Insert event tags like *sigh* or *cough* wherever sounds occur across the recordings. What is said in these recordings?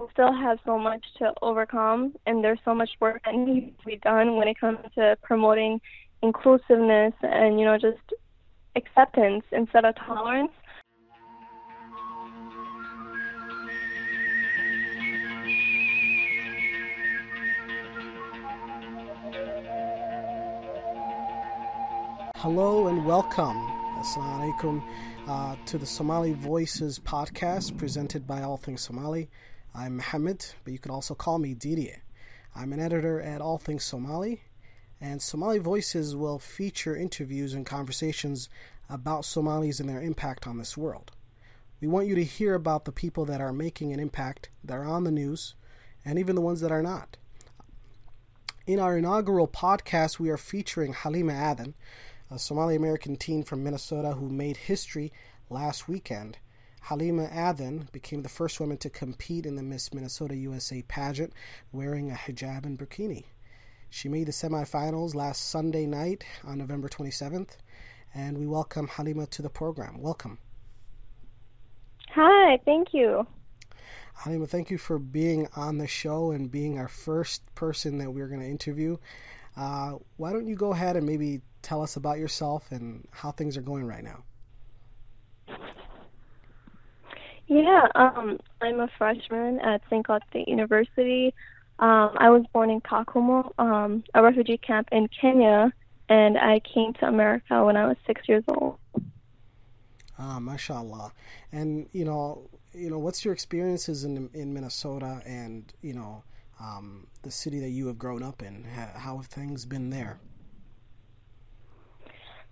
we still have so much to overcome, and there's so much work that needs to be done when it comes to promoting inclusiveness and you know just acceptance instead of tolerance. Hello and welcome. Assalamu alaikum uh, to the Somali Voices podcast presented by All Things Somali. I'm Mohammed, but you can also call me Didier. I'm an editor at All Things Somali, and Somali Voices will feature interviews and conversations about Somalis and their impact on this world. We want you to hear about the people that are making an impact, that are on the news, and even the ones that are not. In our inaugural podcast, we are featuring Halima Aden a Somali American teen from Minnesota who made history last weekend. Halima Aden became the first woman to compete in the Miss Minnesota USA pageant wearing a hijab and burkini. She made the semifinals last Sunday night on November 27th, and we welcome Halima to the program. Welcome. Hi, thank you. Halima, thank you for being on the show and being our first person that we're going to interview. Uh, why don't you go ahead and maybe tell us about yourself and how things are going right now? Yeah, um, I'm a freshman at St. Cloud State University. Um, I was born in Kakuma, um, a refugee camp in Kenya, and I came to America when I was six years old. Ah, mashallah. And you know, you know, what's your experiences in in Minnesota, and you know, um, the city that you have grown up in? How have things been there?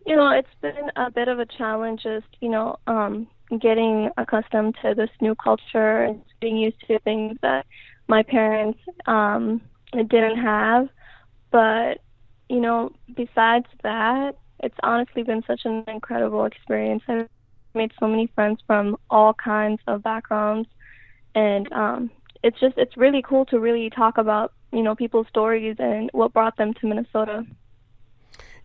You know, it's been a bit of a challenge, just you know, um, getting accustomed to this new culture and getting used to things that my parents um, didn't have. But you know, besides that, it's honestly been such an incredible experience. I've made so many friends from all kinds of backgrounds, and um, it's just it's really cool to really talk about you know people's stories and what brought them to Minnesota.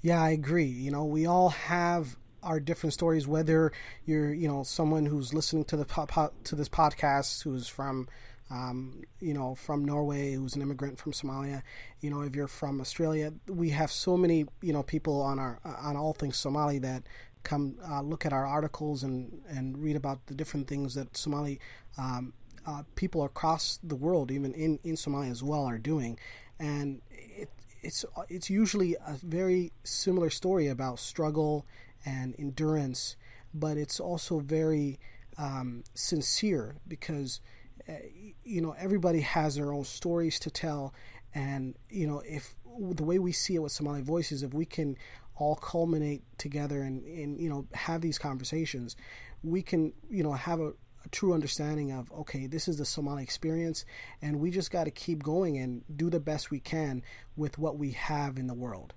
Yeah, I agree. You know, we all have our different stories. Whether you're, you know, someone who's listening to the po- to this podcast who's from, um, you know, from Norway, who's an immigrant from Somalia. You know, if you're from Australia, we have so many, you know, people on our on all things Somali that come uh, look at our articles and and read about the different things that Somali. Um, uh, people across the world, even in, in Somalia as well, are doing, and it, it's it's usually a very similar story about struggle and endurance, but it's also very um, sincere because uh, you know everybody has their own stories to tell, and you know if the way we see it with Somali Voices, if we can all culminate together and, and you know have these conversations, we can you know have a, a true understanding of okay, this is the Somali experience, and we just got to keep going and do the best we can with what we have in the world.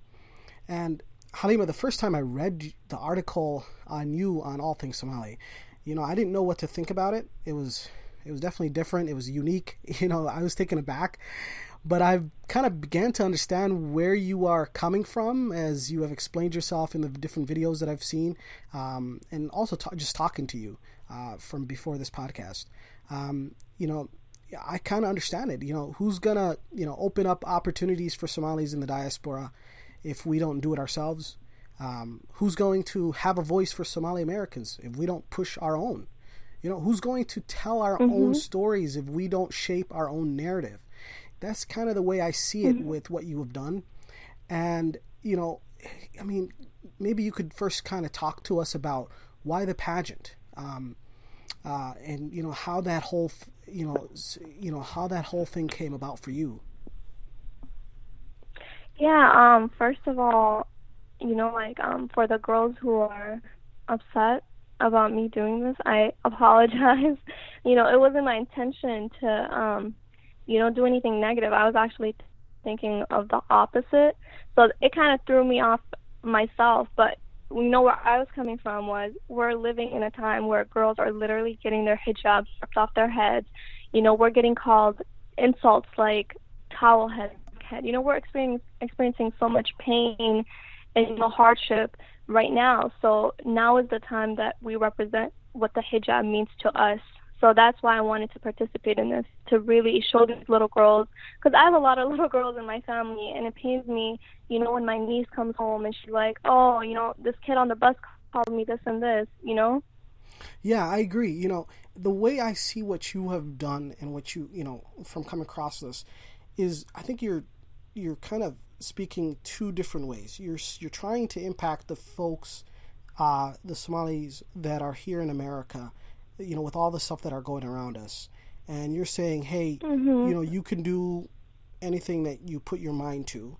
And Halima, the first time I read the article on you on All Things Somali, you know, I didn't know what to think about it. It was it was definitely different. It was unique. *laughs* You know, I was taken aback. But I've kind of began to understand where you are coming from as you have explained yourself in the different videos that I've seen, um, and also just talking to you uh, from before this podcast. Um, you know, I kind of understand it. You know, who's gonna you know open up opportunities for Somalis in the diaspora if we don't do it ourselves? Um, who's going to have a voice for Somali Americans if we don't push our own? You know, who's going to tell our mm-hmm. own stories if we don't shape our own narrative? That's kind of the way I see it mm-hmm. with what you have done. And, you know, I mean, maybe you could first kind of talk to us about why the pageant um, uh, and you know how that whole you know you know how that whole thing came about for you. Yeah. Um. First of all, you know, like um, for the girls who are upset about me doing this, I *laughs* apologize. you know, it wasn't my intention to um, you know, do anything negative. I was actually thinking of the opposite. So it kind of threw me off myself, but you know where I was coming from was we're living in a time where girls are literally getting their hijabs ripped off their heads. You know, we're getting called insults like towel head. You know, we're experiencing experiencing so much pain and you know, hardship right now. So now is the time that we represent what the hijab means to us. So that's why I wanted to participate in this to really show these little girls because I have a lot of *laughs* little girls in my family, and it pains me, you know, when my niece comes home and she's like, "Oh, you know, this kid on the bus called me this and this," you know. Yeah, I agree. You know, the way I see what you have done and what you, you know, from coming across this, is I think you're you're kind of speaking two different ways. You're you're trying to impact the folks, uh, the Somalis that are here in America, you know, with all the stuff that are going around us, and you're saying, hey, mm-hmm. you know, you can do anything that you put your mind to,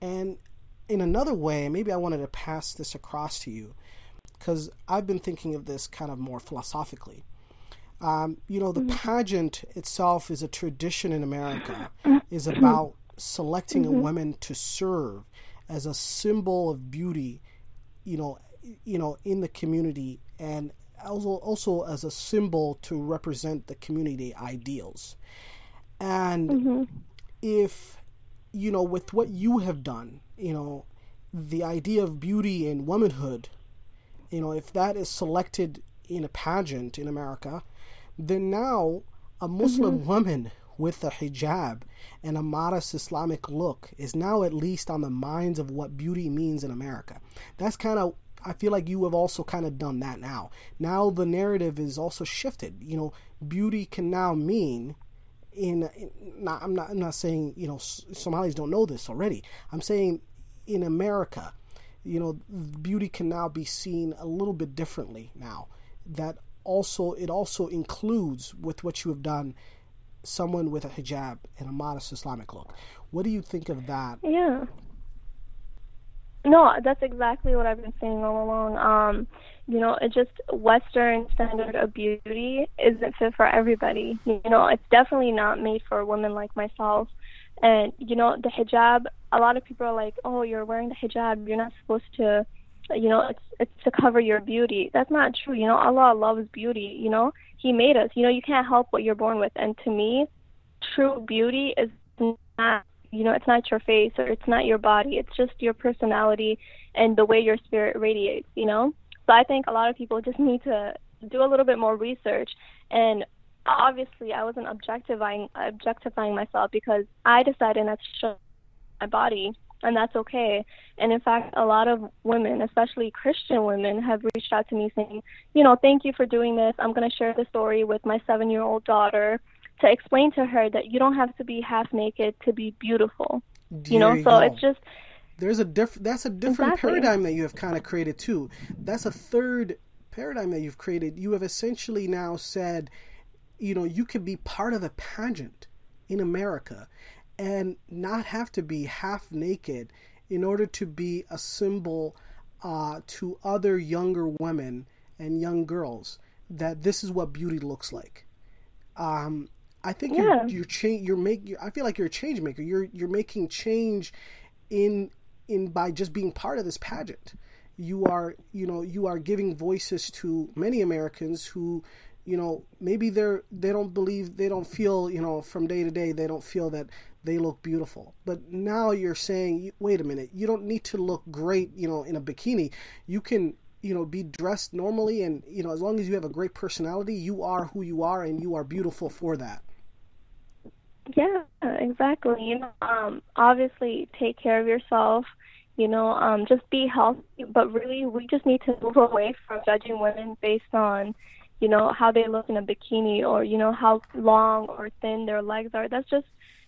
and in another way, maybe I wanted to pass this across to you, because I've been thinking of this kind of more philosophically. Um, you know, the mm-hmm. pageant itself is a tradition in America, *coughs* is about selecting mm-hmm. a woman to serve as a symbol of beauty, you know, you know, in the community, and also also as a symbol to represent the community ideals. And mm-hmm. if you know, with what you have done, you know, the idea of beauty and womanhood, you know, if that is selected in a pageant in America, then now a Muslim mm-hmm. woman with a hijab and a modest Islamic look is now at least on the minds of what beauty means in America. That's kind of I feel like you have also kind of done that now. Now the narrative is also shifted. You know, beauty can now mean in, in not, I'm not I'm not saying, you know, Somalis don't know this already. I'm saying in America, you know, beauty can now be seen a little bit differently now. That also it also includes with what you have done someone with a hijab and a modest Islamic look. What do you think of that? Yeah. No, that's exactly what I've been saying all along. Um, you know, it just Western standard of beauty isn't fit for everybody. You know, it's definitely not made for women like myself. And you know, the hijab. A lot of people are like, "Oh, you're wearing the hijab. You're not supposed to." You know, it's it's to cover your beauty. That's not true. You know, Allah loves beauty. You know, He made us. You know, you can't help what you're born with. And to me, true beauty is not you know, it's not your face or it's not your body. It's just your personality and the way your spirit radiates, you know? So I think a lot of people just *laughs* need to do a little bit more research and obviously I wasn't objectifying objectifying myself because I decided not to show my body and that's okay. And in fact, a lot of women, especially Christian women, have reached out to me saying, you know, thank you for doing this. I'm going to share the story with my seven year old daughter to explain to her that you don't have to be half naked to be beautiful. There you know, you so go. it's just there's a different that's a different exactly. paradigm that you have kind of created too. That's a third paradigm that you've created. You have essentially now said, you know, you could be part of a pageant in America and not have to be half naked in order to be a symbol uh, to other younger women and young girls that this is what beauty looks like. Um, I think yeah. you're you're change you're making. I feel like you're a change maker. You're you're making change in in by just being part of this pageant. You are you know you are giving voices to many Americans who you know maybe they're they don't believe they don't feel you know from day to day they don't feel that they look beautiful but now you're saying wait a minute you don't need to look great you know in a bikini you can you know be dressed normally and you know as long as you have a great personality you are who you are and you are beautiful for that yeah, exactly. You know, um, obviously take care of yourself. You know, um, just be healthy. But really, we just need to move away from judging women based on, you know, how they look in a bikini or you know how long or thin their legs are. That's just,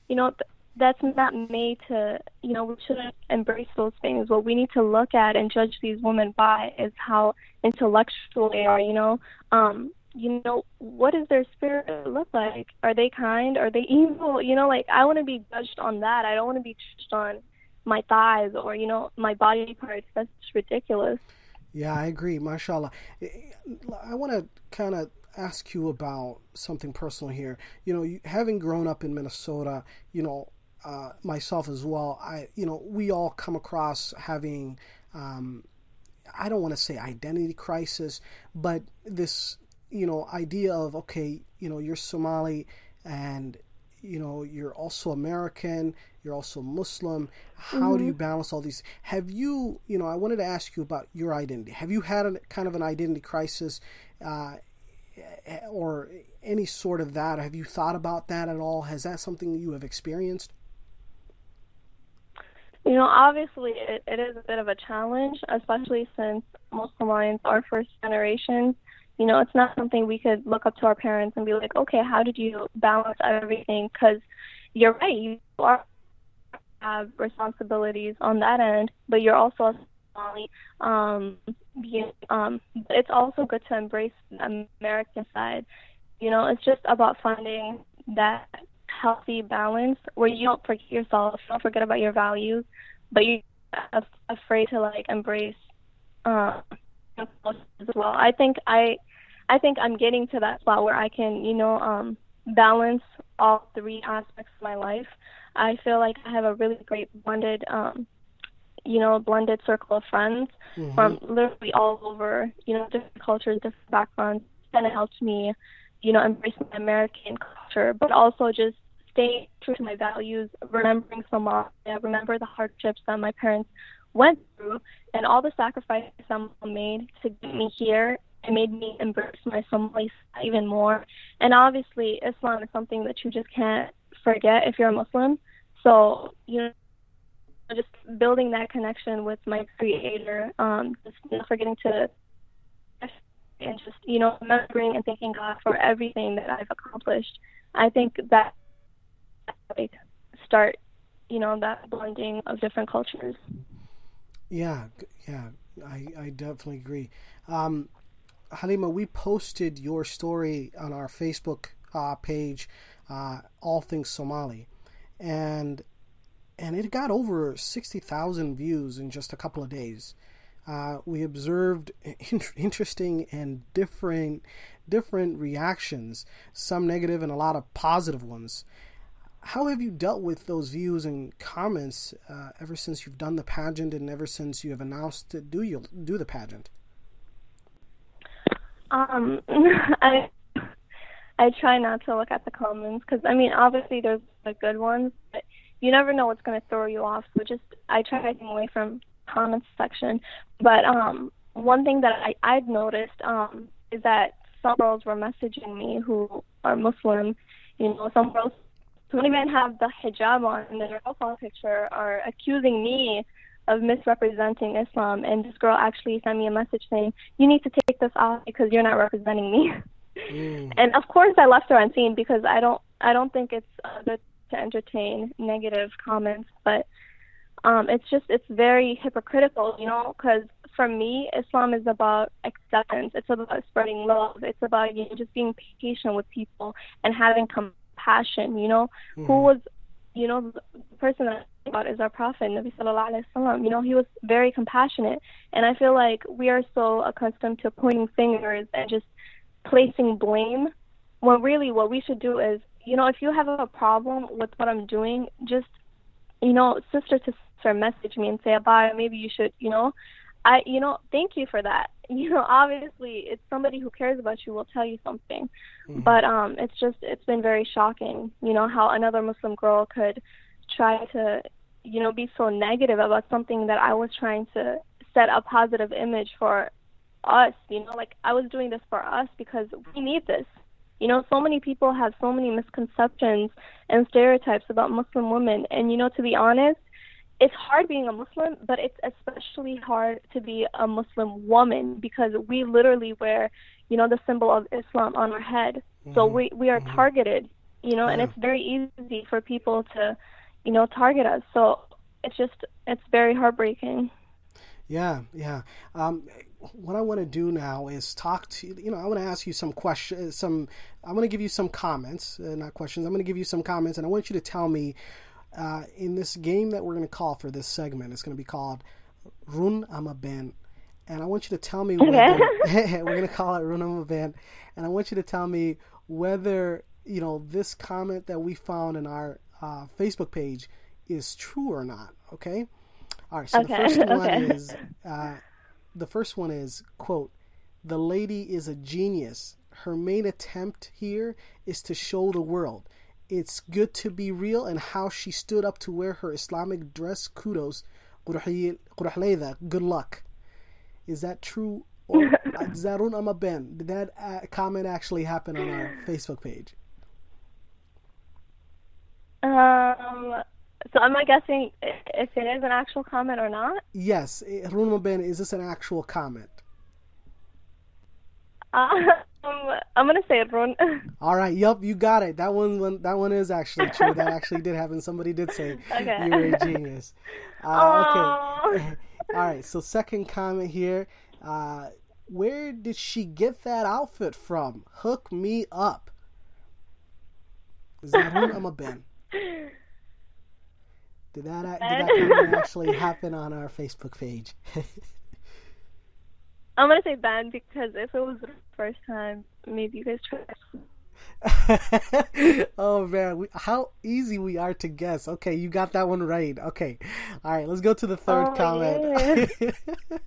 you know, th- that's not made to. You know, we shouldn't embrace those things. What we need to look at and judge these women by is how intellectual they are. You know, um, you know, what does their spirit look like? Are they kind? Are they *laughs* evil? You know, like I want to be judged on that. I don't want to be judged on my thighs or you know my body parts. That's ridiculous. Yeah, I agree. Mashallah. I want to kind of ask you about something personal here. You know, having grown up in Minnesota, you know, uh, myself as well. I, you know, we all come across having. Um, I don't want to say identity crisis, but this you know idea of okay you know you're somali and you know you're also american you're also muslim how mm-hmm. do you balance all these have you you know i wanted to ask you about your identity have you had a kind of an identity crisis uh, or any sort of that. Have you thought about that at all? Has that something you have experienced? You know, obviously it, it is a bit of a challenge, especially since most Somalians are first generation. You know, it's not something we could look up to our parents and be like, okay, how did you balance everything? Because you're right, you are have responsibilities on that end, but you're also a Somali. Um, being, um, it's also good to embrace the American side. You know, it's just about finding that healthy balance where you don't forget yourself, don't forget about your values, but you're afraid to like embrace uh, as well. I think I, I think I'm getting to that spot where I can, you know, um, balance all three aspects of my life. I feel like I have a really great blended, um, you know, a blended circle of friends mm-hmm. from literally all over, you know, different cultures, different backgrounds. Kind of helped me, you know, embrace my American culture, but also just stay true to my values, remembering Somalia, remember the hardships that my parents went through, and all the sacrifices someone made to get me here. It made me embrace my Somali even more. And obviously, Islam is something that you just can't forget if you're a Muslim. So, you know, just building that connection with my creator, um, just not forgetting to and just, you know, remembering and thanking God for everything that I've accomplished. I think that like start, you know, that blending of different cultures. Yeah, yeah, I, I definitely agree. Um, Halima, we posted your story on our Facebook uh, page, uh, All Things Somali, and and it got over sixty thousand views in just a couple of days. Uh, we observed *laughs* in- interesting and different different reactions, some negative and a lot of positive ones how have you dealt with those views and comments uh, ever since you've done the pageant and ever since you have announced to do you do the pageant? Um, *laughs* I I try not to look at the comments because I mean obviously there's the good ones, but you never know what's going to throw you off. So just I try to stay away from comments section. But um, one thing that I I've noticed um is that some girls were messaging me who are Muslim. You know, some girls don't even have the hijab on in their profile picture are accusing me of misrepresenting Islam. And this girl actually sent me a message saying, "You need to take this off because you're not representing me." Mm. *laughs* And of course, I left her unseen because I don't I don't think it's uh, good to entertain negative comments, but um, it's just it's very hypocritical, you know, because for me, Islam is about acceptance. It's about spreading love. It's about you know, just being patient with people and having compassion you know, mm-hmm. who was, you know, the person that I about is our Prophet, Nabi Sallallahu Alaihi Wasallam. You know, he was very compassionate. And I feel like we are so accustomed to pointing fingers and just placing blame when really what we should do is, you know, if you have a problem with what I'm doing, just, you know, sister to sister message me and say, Abaya, maybe you should, you know, I, you know, thank you for that. *laughs* You know, obviously, it's somebody who cares about you will tell you something, mm-hmm. but um, it's just it's been very shocking. You know how another Muslim girl could try to, you know, be so negative about something that I was trying to set a positive image for us. You know, like I was doing this for us because we need this. You know, so many people have so many misconceptions and stereotypes about Muslim women, and you know, to be honest it's hard being a Muslim, but it's especially hard to be a Muslim woman because we literally wear, you know, the symbol of Islam on our head. Mm-hmm. So we we are mm-hmm. targeted, you know, yeah. and it's very easy for people to, you know, target us. So it's just it's very heartbreaking. Yeah, yeah. Um, what I want to do now is talk to you know I want to ask you some questions. Some I want to give you some comments, uh, not questions. I'm going to give you some comments, and I want you to tell me uh, in this game that we're going to call for this segment, it's going to be called Run Ama Ben. And I want you to tell me whether *laughs* we're going to call it Run Ama Ben. And I want you to tell me whether, you know, this comment that we found in our uh, Facebook page is true or not. Okay? All right. So okay. the first *laughs* one okay. is uh, the first one is, quote, the lady is a genius. Her main attempt here is to show the world it's good to be real and how she stood up to wear her Islamic dress. Kudos. Good luck. Is that true or *laughs* Zarun Ama Ben, did that uh, comment actually happen on our Facebook page? Um, so am I guessing if it is an actual comment or not? Yes, Harun Ben, is this an actual comment? Um, I'm gonna say it, Ron. *laughs* All right. Yup, you got it. That one, that one is actually true. That actually did happen. Somebody did say *laughs* okay. you're a genius. *laughs* Uh, okay. All right. So second comment here. Uh, where did she get that outfit from? Hook me up. Is that who I'm a Ben? Did that, did that *laughs* actually happen on our Facebook page? *laughs* I'm gonna say Ben because if it was the first time, maybe you guys try. *laughs* oh man, we, how easy we are to guess. Okay, you got that one right. Okay, all right, let's go to the third oh, comment. Yeah.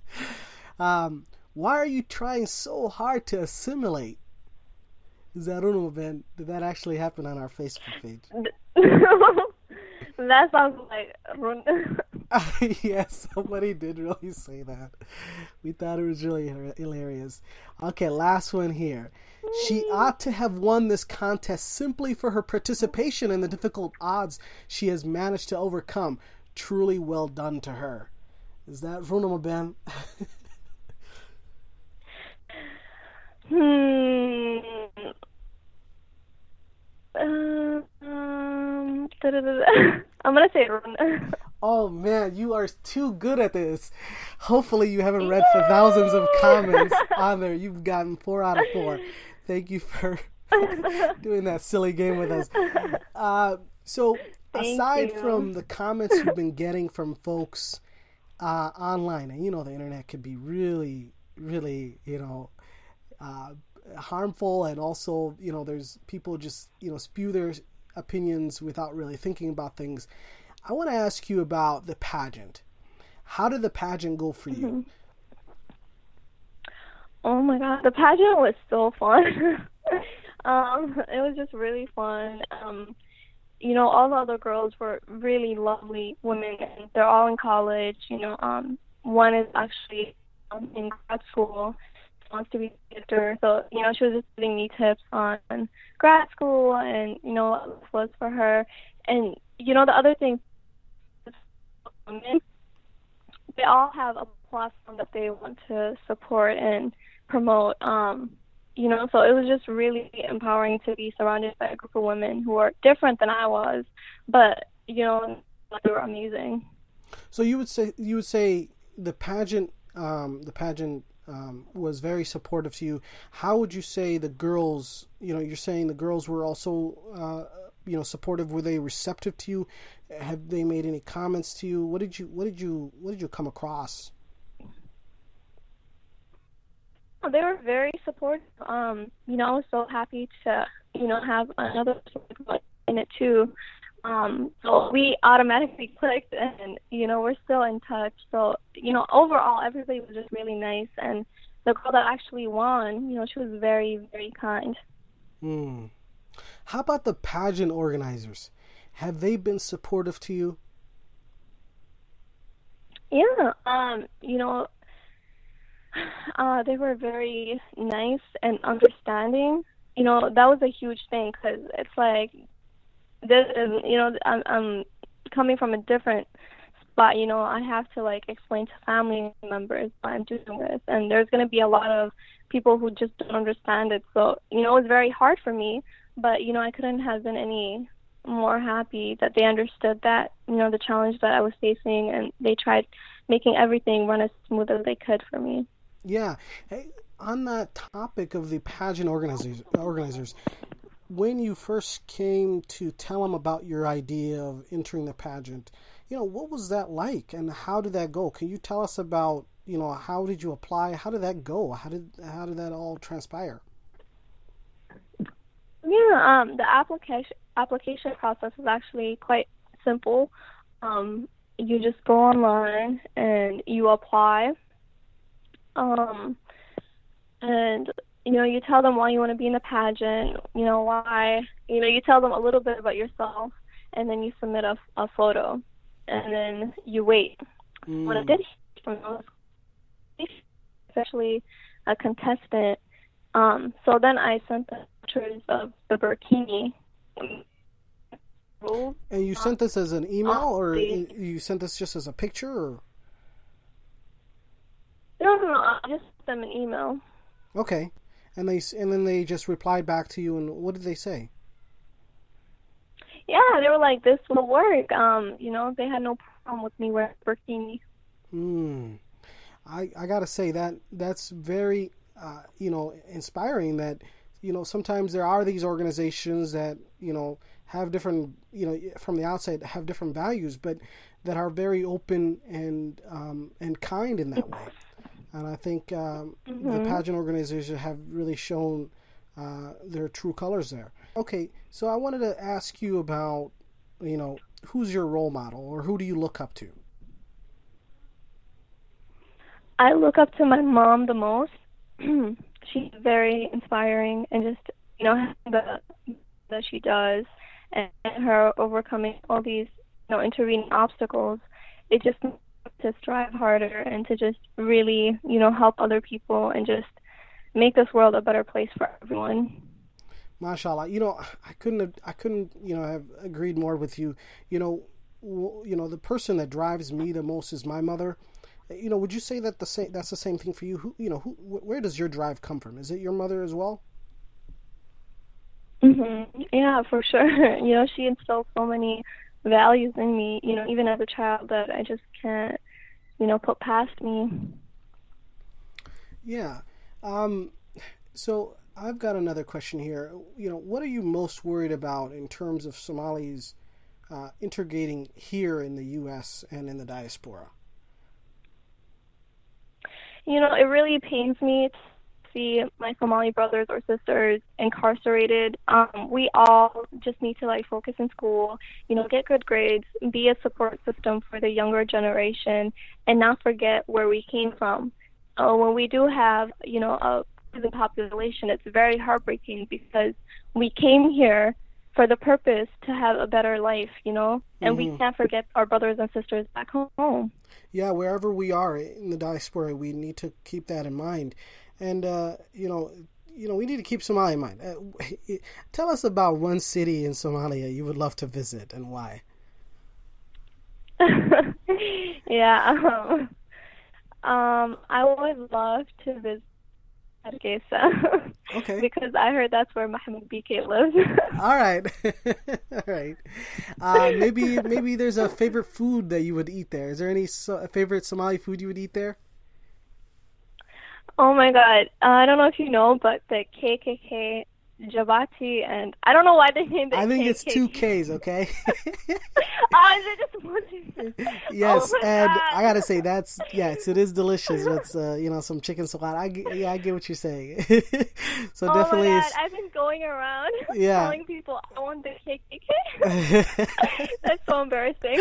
um, why are you trying so hard to assimilate? Is that know, man? Did that actually happen on our Facebook page? That sounds like *laughs* *laughs* yes, somebody did really say that. We thought it was really hilarious. Okay, last one here. She ought to have won this contest simply for her participation in the difficult odds she has managed to overcome. Truly well done to her. Is that Runama Ben? *laughs* hmm. Uh, um, I'm gonna say Run. Oh man, you are too good at this. Hopefully, you haven't read for thousands of comments on there. You've gotten four out of four. Thank you for *laughs* doing that silly game with us. Uh, so, Thank aside you. from the comments you've been getting from folks uh, online, and you know the internet can be really, really, you know, uh, harmful, and also, you know, there's people just, you know, spew their opinions without really thinking about things. I want to ask you about the pageant. How did the pageant go for you? *laughs* Oh my god, the pageant was so fun. *laughs* um, it was just really fun. Um, you know, all the other girls were really lovely women, and they're all in college. You know, um, one is actually um, in grad school, wants to be a doctor. So, you know, she was just giving me tips on grad school and, you know, what was for her. And, you know, the other thing women, they all have a platform that they want to support and promote. Um, you know, so it was just really empowering to be surrounded by a group of women who are different than I was, but you know, they were amazing. So you would say you would say the pageant, um, the pageant um, was very supportive to you. How would you say the girls? You know, you're saying the girls were also, uh, you know, supportive. Were they receptive to you? Have they made any comments to you? What did you what did you what did you come across? Oh, they were very supportive. Um, you know, I was so happy to you know have another in it too. Um, so we automatically clicked, and you know we're still in touch. So you know, overall, everybody was just really nice, and the girl that actually won, you know, she was very very kind. Hmm. How about the pageant organizers? have they been supportive to you? Yeah, um, you know, *sighs* uh, they were very nice and understanding. You know, that was a huge thing because it's like this is, you know, I'm, I'm coming from a different spot. You know, I have to like explain to family members why I'm doing this, and there's going to be a lot of people who just don't understand it. So, you know, it was very hard for me, but you know, I couldn't have been any more happy that they understood that you know the challenge that I was facing, and they tried making everything run as smooth as they could for me. Yeah. Hey, on that topic of the pageant organizers, organizers, when you first came to tell them about your idea of entering the pageant, you know, what was that like, and how did that go? Can you tell us about, you know, how did you apply? How did that go? How did how did that all transpire? Yeah, um, the application application process is actually quite simple. Um, you just go online and you apply. Um, and you know, you tell them why you want to be in the pageant. You know why. You know, you tell them a little bit about yourself, and then you submit a, a photo, and then you wait. Mm. When I did from those, especially a contestant. Um, so then I sent the pictures of the burkini. And you sent this as an email, or you sent this just as a picture, or? No, no, no. I just sent them an email. Okay, and they and then they just replied back to you, and what did they say? Yeah, they were like, "This will work." Um, you know, they had no problem with me wearing burkini. Hmm. I I gotta say that that's very uh, you know inspiring. That you know sometimes there are these organizations that you know have different you know from the outside have different values, but that are very open and um, and kind in that way. And I think um, mm-hmm. the pageant organization have really shown uh, their true colors there. Okay, so I wanted to ask you about you know who's your role model or who do you look up to? I look up to my mom the most. *clears throat* She's very inspiring and just you know the that she does and her overcoming all these you know intervening obstacles. It just to strive harder and to just really you know help other people and just make this world a better place for everyone. Mashallah, you know, I couldn't have, I couldn't, you know, have agreed more with you. You know, you know, the person that drives me the most is my mother you know, would you say that the same? That's the same thing for you. Who, you know, who, where does your drive come from? Is it your mother as well? Mm-hmm. Yeah, for sure. *laughs* You know, she instilled so many values in me. You know, even as a child, that I just can't, you know, put past me. Yeah. Um, so I've got another question here. You know, what are you most worried about in terms of Somalis uh, integrating here in the U.S. and in the diaspora? You know, it really pains me to see my Somali brothers or sisters incarcerated. Um, we all just need to like focus in school, you know, get good grades, be a support system for the younger generation, and not forget where we came from. Uh, when we do have, you know, a prison population, it's very heartbreaking because we came here for the purpose to have a better life, you know, and mm-hmm. we can't forget our brothers and sisters back home yeah, wherever we are in the diaspora, we need to keep that in mind. And uh, you know, you know, we need to keep Somalia in mind. Uh, *laughs* tell us about one city in Somalia you would love to visit and why. *laughs* yeah, um, um, I would love to visit Hargeisa. *laughs* Okay. because I heard that's where Mohammed BK lives. All right. All right. Uh, maybe maybe there's a favorite food that you would eat there. Is there any so- favorite Somali food you would eat there? Oh my god. Uh, I don't know if you know, but the KKK Jabati, and I don't know why they named it. I think it's two K's. Okay. *laughs* oh, is it just one? *laughs* yes, oh and God. I gotta say that's yes, it is delicious with uh, you know some chicken salad. I yeah, I get what you're saying. *laughs* so oh definitely, my God. I've been going around yeah. telling people I want the KKK. that's so embarrassing.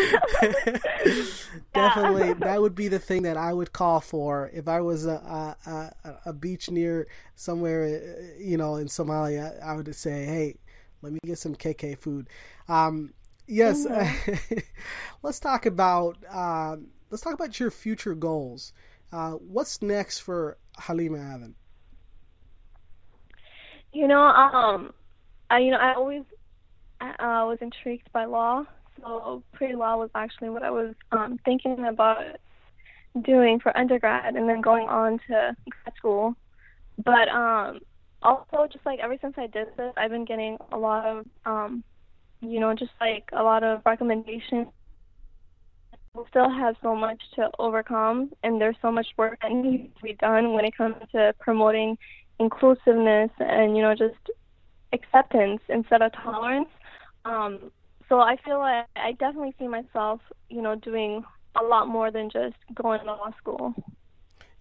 definitely, that would be the thing that I would call for if I was a a, a beach near somewhere, you know, in Somalia I would say, hey, let me get some KK food. Um, yes, mm-hmm. *laughs* let's talk about uh, let's talk about your future goals. Uh, what's next for Halima Aden? You know, um, I you know I always uh, was intrigued by law, so pre-law was actually what I was um, thinking about doing for undergrad, and then going on to grad school. But um, also just like ever since I did this, I've been getting a lot of um, you know, just like a lot of recommendations. We still have so much to overcome, and there's so much work that needs to be done when it comes to promoting inclusiveness and you know just acceptance instead of tolerance. Um, so I feel like I definitely see myself, you know, doing a lot more than just going to law school.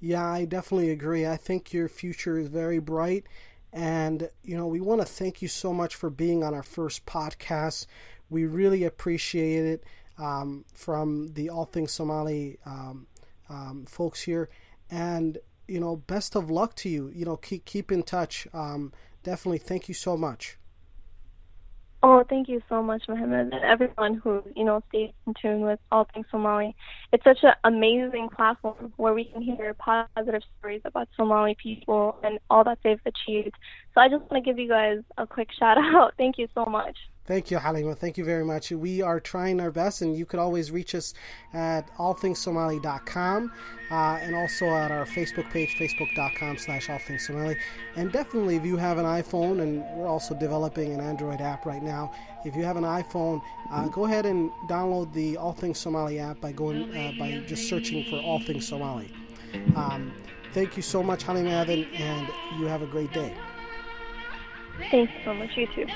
Yeah, I definitely agree. I think your future is very bright. And, you know, we want to thank you so much for being on our first podcast. We really appreciate it um, from the All Things Somali um, um, folks here. And, you know, best of luck to you. You know, keep, keep in touch. Um, definitely thank you so much. Oh, thank you so much, Mohammed, and everyone who you know stays in tune with All Things Somali. It's such an amazing platform where we can hear positive stories about Somali people and all that they've achieved. So I just want to give you guys a quick shout out. *laughs* Thank you so much. Thank you, Halima. Thank you very much. We are trying our best, and you could always reach us at allthingssomali.com uh, and also at our Facebook page, facebook.com slash allthingssomali. And definitely, if you have an iPhone, and we're also developing an Android app right now, if you have an iPhone, uh, go ahead and download the All Things Somali app by going uh, by just searching for All Things Somali. Um, thank you so much, Halima Aden, and you have a great day. Thanks so much. You too.